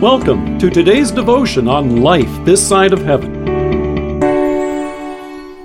Welcome to today's devotion on life this side of heaven.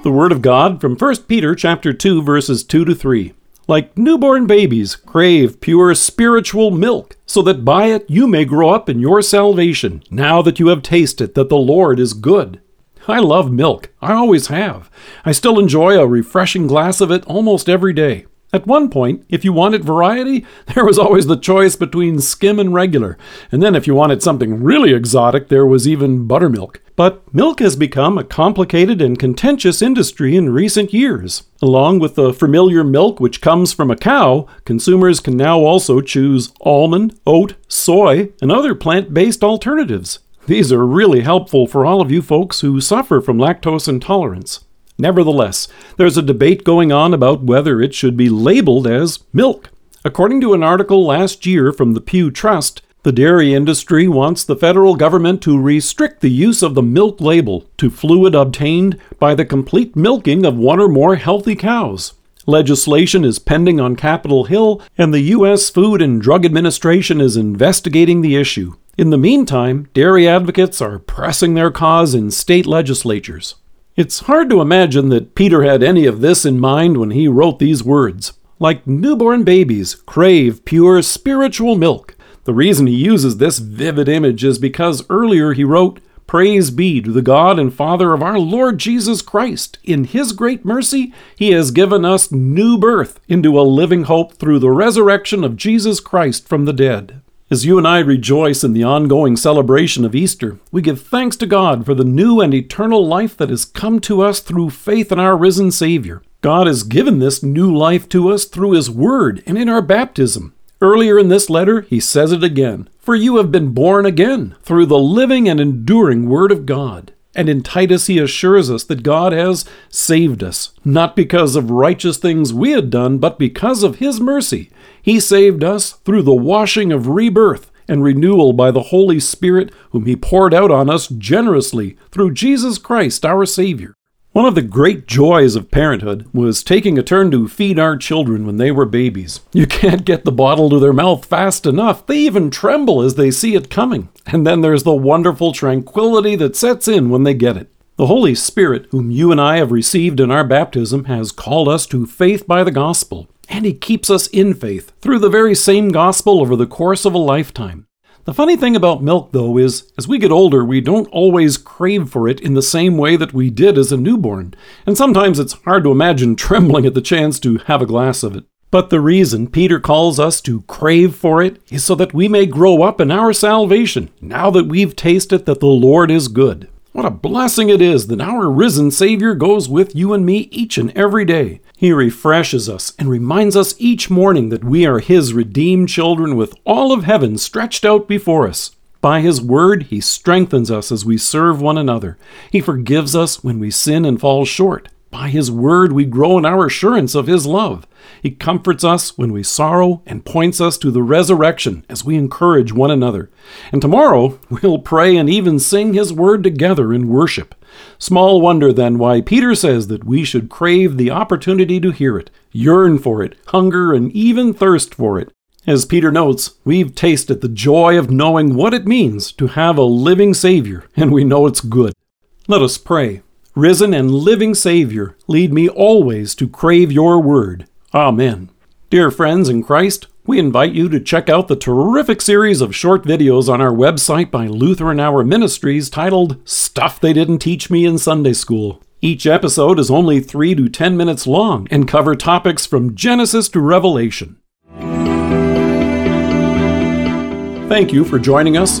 The word of God from 1 Peter chapter 2 verses 2 to 3. Like newborn babies, crave pure spiritual milk, so that by it you may grow up in your salvation, now that you have tasted that the Lord is good. I love milk. I always have. I still enjoy a refreshing glass of it almost every day. At one point, if you wanted variety, there was always the choice between skim and regular. And then if you wanted something really exotic, there was even buttermilk. But milk has become a complicated and contentious industry in recent years. Along with the familiar milk which comes from a cow, consumers can now also choose almond, oat, soy, and other plant based alternatives. These are really helpful for all of you folks who suffer from lactose intolerance. Nevertheless, there's a debate going on about whether it should be labeled as milk. According to an article last year from the Pew Trust, the dairy industry wants the federal government to restrict the use of the milk label to fluid obtained by the complete milking of one or more healthy cows. Legislation is pending on Capitol Hill, and the U.S. Food and Drug Administration is investigating the issue. In the meantime, dairy advocates are pressing their cause in state legislatures. It's hard to imagine that Peter had any of this in mind when he wrote these words. Like newborn babies, crave pure spiritual milk. The reason he uses this vivid image is because earlier he wrote, Praise be to the God and Father of our Lord Jesus Christ. In his great mercy, he has given us new birth into a living hope through the resurrection of Jesus Christ from the dead. As you and I rejoice in the ongoing celebration of Easter, we give thanks to God for the new and eternal life that has come to us through faith in our risen Savior. God has given this new life to us through His Word and in our baptism. Earlier in this letter, he says it again For you have been born again through the living and enduring Word of God. And in Titus, he assures us that God has saved us, not because of righteous things we had done, but because of his mercy. He saved us through the washing of rebirth and renewal by the Holy Spirit, whom he poured out on us generously through Jesus Christ our Savior. One of the great joys of parenthood was taking a turn to feed our children when they were babies. You can't get the bottle to their mouth fast enough. They even tremble as they see it coming. And then there's the wonderful tranquility that sets in when they get it. The Holy Spirit, whom you and I have received in our baptism, has called us to faith by the gospel, and He keeps us in faith through the very same gospel over the course of a lifetime. The funny thing about milk, though, is as we get older, we don't always crave for it in the same way that we did as a newborn, and sometimes it's hard to imagine trembling at the chance to have a glass of it. But the reason Peter calls us to crave for it is so that we may grow up in our salvation, now that we've tasted that the Lord is good. What a blessing it is that our risen Savior goes with you and me each and every day. He refreshes us and reminds us each morning that we are His redeemed children with all of heaven stretched out before us. By His word, He strengthens us as we serve one another. He forgives us when we sin and fall short. By His word, we grow in our assurance of His love. He comforts us when we sorrow and points us to the resurrection as we encourage one another. And tomorrow, we'll pray and even sing His word together in worship. Small wonder then why Peter says that we should crave the opportunity to hear it, yearn for it, hunger, and even thirst for it. As Peter notes, we've tasted the joy of knowing what it means to have a living Savior, and we know it's good. Let us pray. Risen and living Savior, lead me always to crave your word. Amen. Dear friends in Christ, we invite you to check out the terrific series of short videos on our website by Lutheran Hour Ministries titled Stuff They Didn't Teach Me in Sunday School. Each episode is only 3 to 10 minutes long and cover topics from Genesis to Revelation. Thank you for joining us